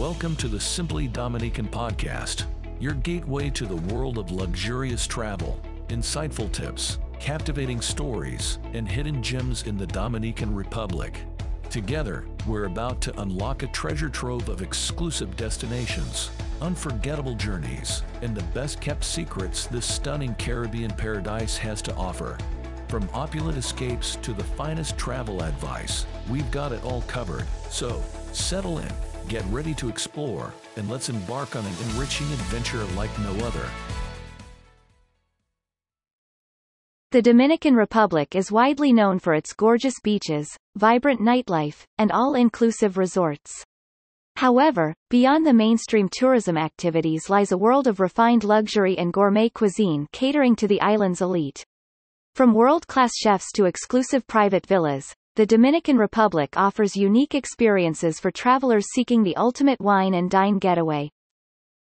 Welcome to the Simply Dominican podcast, your gateway to the world of luxurious travel, insightful tips, captivating stories, and hidden gems in the Dominican Republic. Together, we're about to unlock a treasure trove of exclusive destinations, unforgettable journeys, and the best kept secrets this stunning Caribbean paradise has to offer. From opulent escapes to the finest travel advice, we've got it all covered. So, settle in, get ready to explore, and let's embark on an enriching adventure like no other. The Dominican Republic is widely known for its gorgeous beaches, vibrant nightlife, and all-inclusive resorts. However, beyond the mainstream tourism activities lies a world of refined luxury and gourmet cuisine catering to the island's elite. From world-class chefs to exclusive private villas, the Dominican Republic offers unique experiences for travelers seeking the ultimate wine and dine getaway.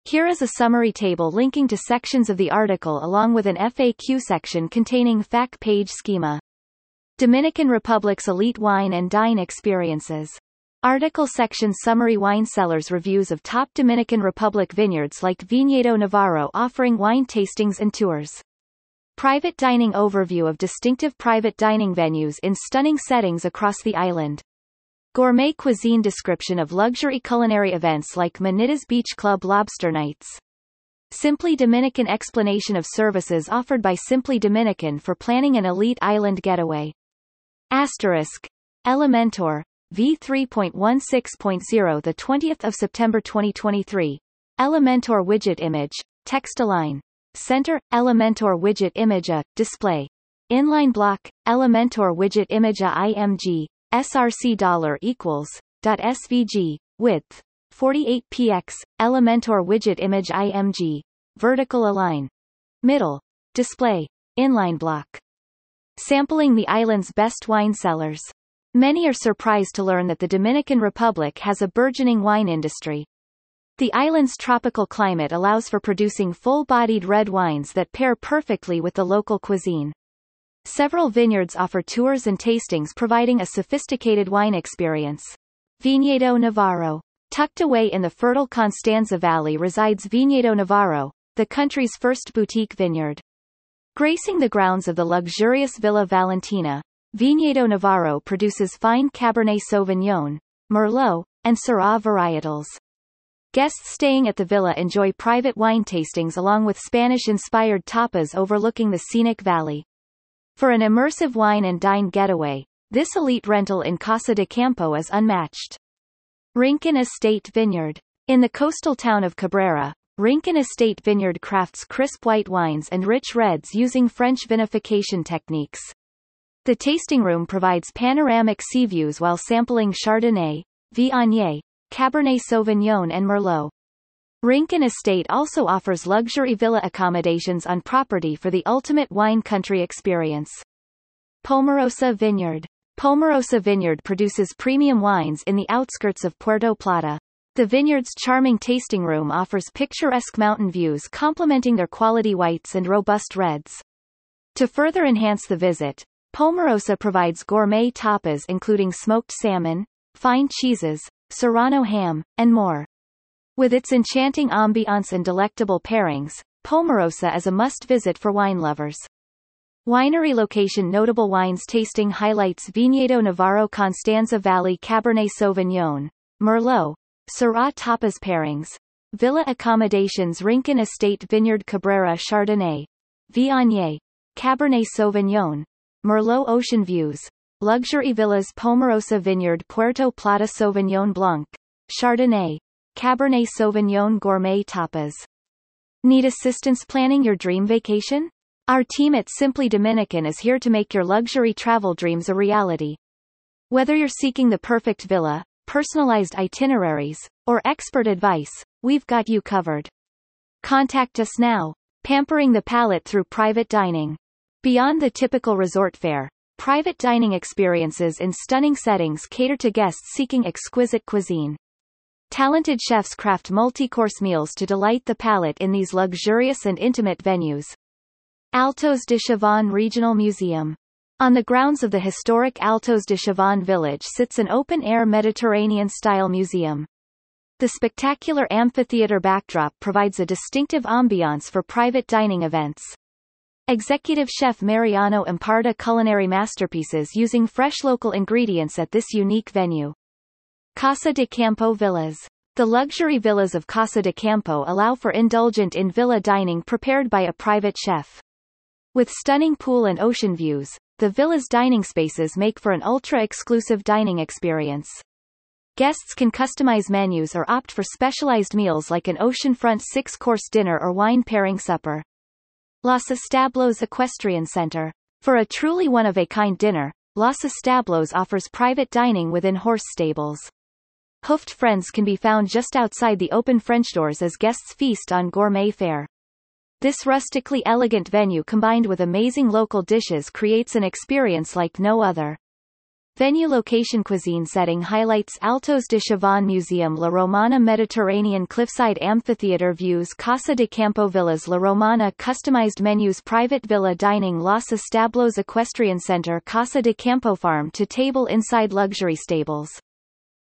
Here is a summary table linking to sections of the article along with an FAQ section containing FAQ page schema. Dominican Republic's elite wine and dine experiences. Article section Summary Wine Cellars Reviews of top Dominican Republic vineyards like Viñedo Navarro offering wine tastings and tours. Private dining overview of distinctive private dining venues in stunning settings across the island. Gourmet cuisine description of luxury culinary events like Manitas Beach Club Lobster Nights. Simply Dominican explanation of services offered by Simply Dominican for planning an elite island getaway. Asterisk. Elementor. V3.16.0 The 20th of September 2023. Elementor widget image. Text align. Center, Elementor widget image a, display. Inline block, Elementor widget image a IMG, src dollar equals, dot svg, width, 48px, Elementor widget image img, vertical align. Middle, display, inline block. Sampling the island's best wine cellars. Many are surprised to learn that the Dominican Republic has a burgeoning wine industry. The island's tropical climate allows for producing full-bodied red wines that pair perfectly with the local cuisine. Several vineyards offer tours and tastings providing a sophisticated wine experience. Viñedo Navarro. Tucked away in the fertile Constanza Valley resides Viñedo Navarro, the country's first boutique vineyard. Gracing the grounds of the luxurious Villa Valentina, Viñedo Navarro produces fine Cabernet Sauvignon, Merlot, and Syrah varietals. Guests staying at the villa enjoy private wine tastings along with Spanish-inspired tapas overlooking the scenic valley. For an immersive wine and dine getaway, this elite rental in Casa de Campo is unmatched. Rincon Estate Vineyard. In the coastal town of Cabrera, Rincon Estate Vineyard crafts crisp white wines and rich reds using French vinification techniques. The tasting room provides panoramic sea views while sampling Chardonnay, Viognier, Cabernet Sauvignon and Merlot. Rincon Estate also offers luxury villa accommodations on property for the ultimate wine country experience. Pomarosa Vineyard. Pomarosa Vineyard produces premium wines in the outskirts of Puerto Plata. The vineyard's charming tasting room offers picturesque mountain views complementing their quality whites and robust reds. To further enhance the visit, Pomarosa provides gourmet tapas including smoked salmon, fine cheeses, serrano ham, and more. With its enchanting ambiance and delectable pairings, Pomarosa is a must-visit for wine lovers. Winery location Notable wines tasting highlights Viñedo Navarro Constanza Valley Cabernet Sauvignon, Merlot, Syrah tapas pairings, Villa accommodations Rincon Estate Vineyard Cabrera Chardonnay, Viognier, Cabernet Sauvignon, Merlot Ocean Views, Luxury Villas Pomarosa Vineyard Puerto Plata Sauvignon Blanc, Chardonnay, Cabernet Sauvignon Gourmet Tapas. Need assistance planning your dream vacation? Our team at Simply Dominican is here to make your luxury travel dreams a reality. Whether you're seeking the perfect villa, personalized itineraries, or expert advice, we've got you covered. Contact us now. Pampering the palate through private dining. Beyond the typical resort fare, Private dining experiences in stunning settings cater to guests seeking exquisite cuisine. Talented chefs craft multi-course meals to delight the palate in these luxurious and intimate venues. Altos de Chavan Regional Museum. On the grounds of the historic Altos de Chavan village sits an open-air Mediterranean-style museum. The spectacular amphitheater backdrop provides a distinctive ambiance for private dining events. Executive chef Mariano imparta culinary masterpieces using fresh local ingredients at this unique venue. Casa de Campo Villas. The luxury villas of Casa de Campo allow for indulgent in-villa dining prepared by a private chef. With stunning pool and ocean views, the villa's dining spaces make for an ultra-exclusive dining experience. Guests can customize menus or opt for specialized meals like an oceanfront six-course dinner or wine-pairing supper. Los Establos Equestrian Center. For a truly one-of-a-kind dinner, Los Establos offers private dining within horse stables. Hoofed friends can be found just outside the open French doors as guests feast on gourmet fare. This rustically elegant venue combined with amazing local dishes creates an experience like no other. Venue location cuisine setting highlights Altos de Chavannes Museum La Romana Mediterranean Cliffside Amphitheater Views Casa de Campo Villas La Romana Customized menus Private Villa Dining Los Establos Equestrian Center Casa de Campo Farm to Table Inside Luxury Stables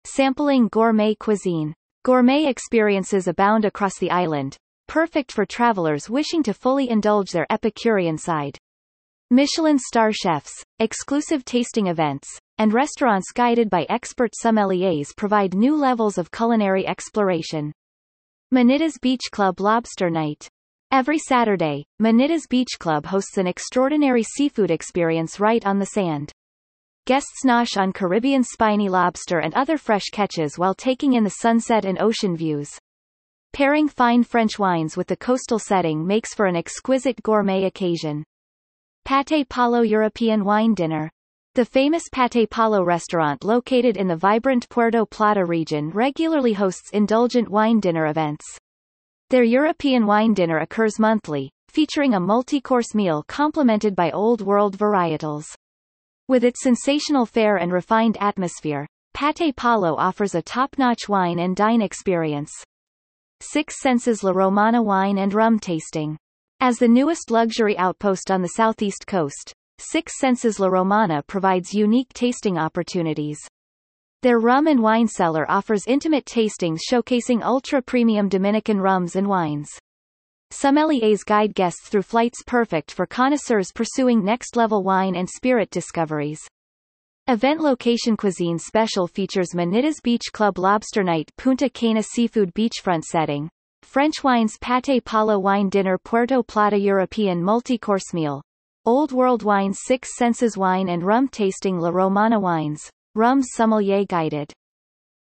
Sampling gourmet cuisine. Gourmet experiences abound across the island, perfect for travelers wishing to fully indulge their Epicurean side. Michelin star chefs, exclusive tasting events, and restaurants guided by expert sommeliers provide new levels of culinary exploration. Manitas Beach Club Lobster Night. Every Saturday, Manitas Beach Club hosts an extraordinary seafood experience right on the sand. Guests nosh on Caribbean spiny lobster and other fresh catches while taking in the sunset and ocean views. Pairing fine French wines with the coastal setting makes for an exquisite gourmet occasion. Pate Palo European Wine Dinner. The famous Pate Palo restaurant located in the vibrant Puerto Plata region regularly hosts indulgent wine dinner events. Their European wine dinner occurs monthly, featuring a multi-course meal complemented by Old World varietals. With its sensational fare and refined atmosphere, Pate Palo offers a top-notch wine and dine experience. Six Senses La Romana wine and rum tasting. As the newest luxury outpost on the southeast coast, Six Senses La Romana provides unique tasting opportunities. Their rum and wine cellar offers intimate tastings showcasing ultra-premium Dominican rums and wines. Sommeliers guide guests through flights perfect for connoisseurs pursuing next-level wine and spirit discoveries. Event location cuisine special features Manitas Beach Club Lobster Night Punta Cana Seafood Beachfront setting. French wines Pate Palo Wine Dinner Puerto Plata European multi-course meal. Old World Wines Six Senses Wine and Rum Tasting La Romana Wines. Rum Sommelier Guided.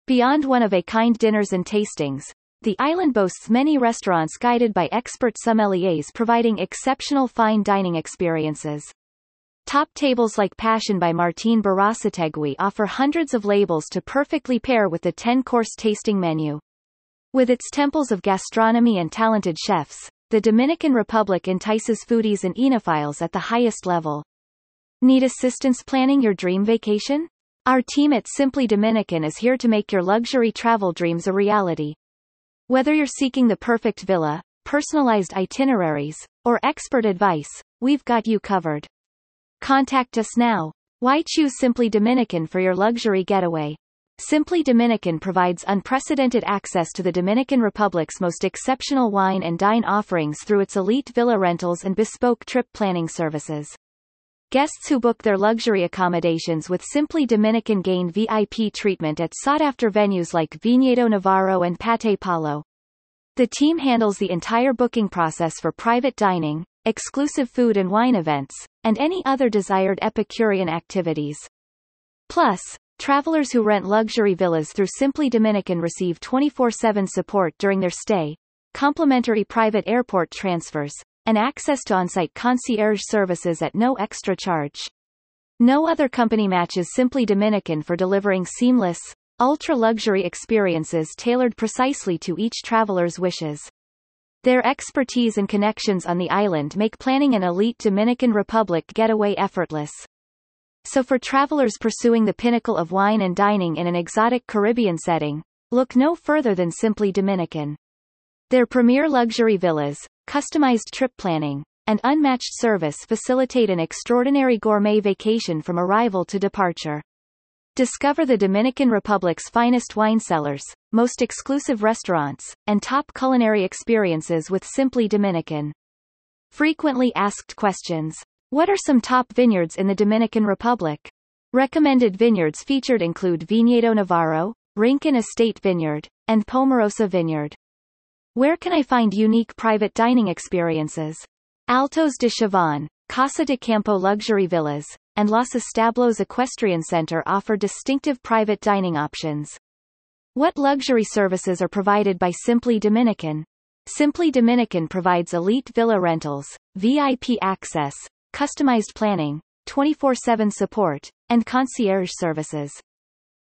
Beyond one-of-a-kind dinners and tastings, the island boasts many restaurants guided by expert sommeliers providing exceptional fine dining experiences. Top tables like Passion by Martin Berasategui offer hundreds of labels to perfectly pair with the 10-course tasting menu. With its temples of gastronomy and talented chefs, the Dominican Republic entices foodies and enophiles at the highest level. Need assistance planning your dream vacation? Our team at Simply Dominican is here to make your luxury travel dreams a reality. Whether you're seeking the perfect villa, personalized itineraries, or expert advice, we've got you covered. Contact us now. Why choose Simply Dominican for your luxury getaway? Simply Dominican provides unprecedented access to the Dominican Republic's most exceptional wine and dine offerings through its elite villa rentals and bespoke trip planning services. Guests who book their luxury accommodations with Simply Dominican gain VIP treatment at sought-after venues like Viñedo Navarro and Pate Palo. The team handles the entire booking process for private dining, exclusive food and wine events, and any other desired Epicurean activities. Plus, travelers who rent luxury villas through Simply Dominican receive 24-7 support during their stay, complimentary private airport transfers, and access to on-site concierge services at no extra charge. No other company matches Simply Dominican for delivering seamless, ultra-luxury experiences tailored precisely to each traveler's wishes. Their expertise and connections on the island make planning an elite Dominican Republic getaway effortless. So for travelers pursuing the pinnacle of wine and dining in an exotic Caribbean setting, look no further than Simply Dominican. Their premier luxury villas, customized trip planning, and unmatched service facilitate an extraordinary gourmet vacation from arrival to departure. Discover the Dominican Republic's finest wine cellars, most exclusive restaurants, and top culinary experiences with Simply Dominican. Frequently asked questions. What are some top vineyards in the Dominican Republic? Recommended vineyards featured include Viñedo Navarro, Rincon Estate Vineyard, and Pomarosa Vineyard. Where can I find unique private dining experiences? Altos de Chavan, Casa de Campo Luxury Villas, and Los Establos Equestrian Center offer distinctive private dining options. What luxury services are provided by Simply Dominican? Simply Dominican provides elite villa rentals, VIP access, customized planning, 24-7 support, and concierge services.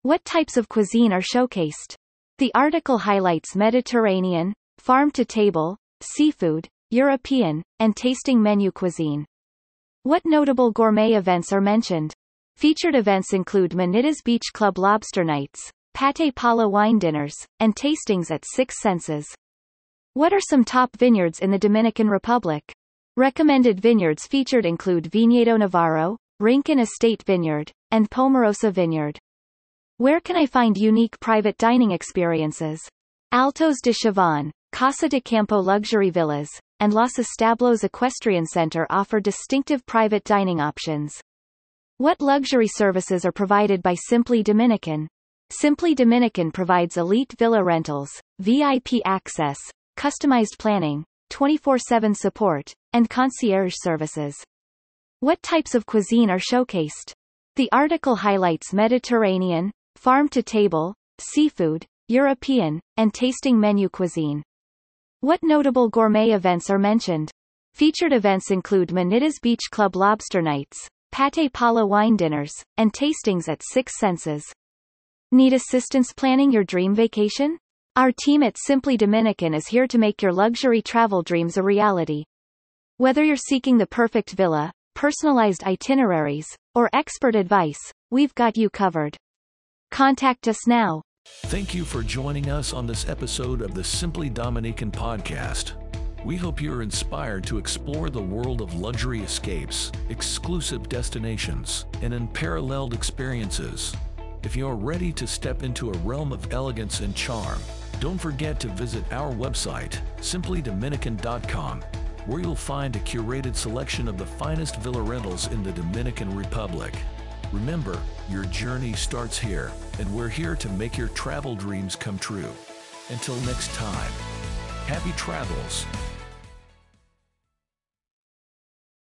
What types of cuisine are showcased? The article highlights Mediterranean, farm-to-table, seafood, European, and tasting menu cuisine. What notable gourmet events are mentioned? Featured events include Manitas Beach Club lobster nights, Pate Palo wine dinners, and tastings at Six Senses. What are some top vineyards in the Dominican Republic? Recommended vineyards featured include Viñedo Navarro, Rincon Estate Vineyard, and Pomarosa Vineyard. Where can I find unique private dining experiences? Altos de Chavan, Casa de Campo Luxury Villas, and Los Establos Equestrian Center offer distinctive private dining options. What luxury services are provided by Simply Dominican? Simply Dominican provides elite villa rentals, VIP access, customized planning, 24-7 support, and concierge services. What types of cuisine are showcased? The article highlights Mediterranean, farm-to-table, seafood, European, and tasting menu cuisine. What notable gourmet events are mentioned? Featured events include Manitas Beach Club lobster nights, Pate Palo wine dinners, and tastings at Six Senses. Need assistance planning your dream vacation? Our team at Simply Dominican is here to make your luxury travel dreams a reality. Whether you're seeking the perfect villa, personalized itineraries, or expert advice, we've got you covered. Contact us now. Thank you for joining us on this episode of the Simply Dominican podcast. We hope you're inspired to explore the world of luxury escapes, exclusive destinations, and unparalleled experiences. If you're ready to step into a realm of elegance and charm, don't forget to visit our website, simplydominican.com, where you'll find a curated selection of the finest villa rentals in the Dominican Republic. Remember, your journey starts here, and we're here to make your travel dreams come true. Until next time, happy travels